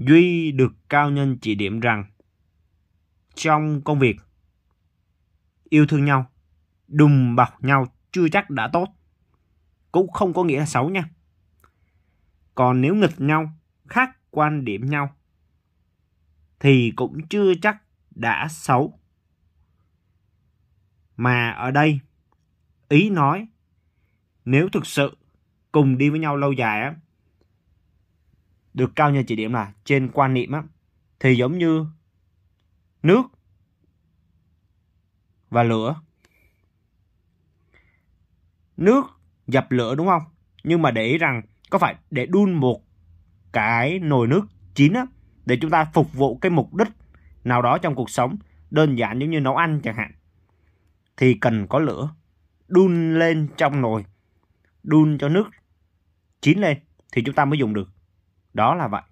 Duy được cao nhân chỉ điểm rằng trong công việc yêu thương nhau, đùm bọc nhau chưa chắc đã tốt. Cũng không có nghĩa là xấu nha. Còn nếu nghịch nhau, khác quan điểm nhau, thì cũng chưa chắc đã xấu. Mà ở đây, ý nói, nếu thực sự cùng đi với nhau lâu dài á, được cao nhân chỉ điểm là trên quan niệm á, thì giống như nước và lửa. Nước dập lửa đúng không? Nhưng mà để ý rằng có phải để đun một cái nồi nước chín á để chúng ta phục vụ cái mục đích nào đó trong cuộc sống đơn giản giống như nấu ăn chẳng hạn thì cần có lửa đun lên trong nồi đun cho nước chín lên thì chúng ta mới dùng được đó là vậy.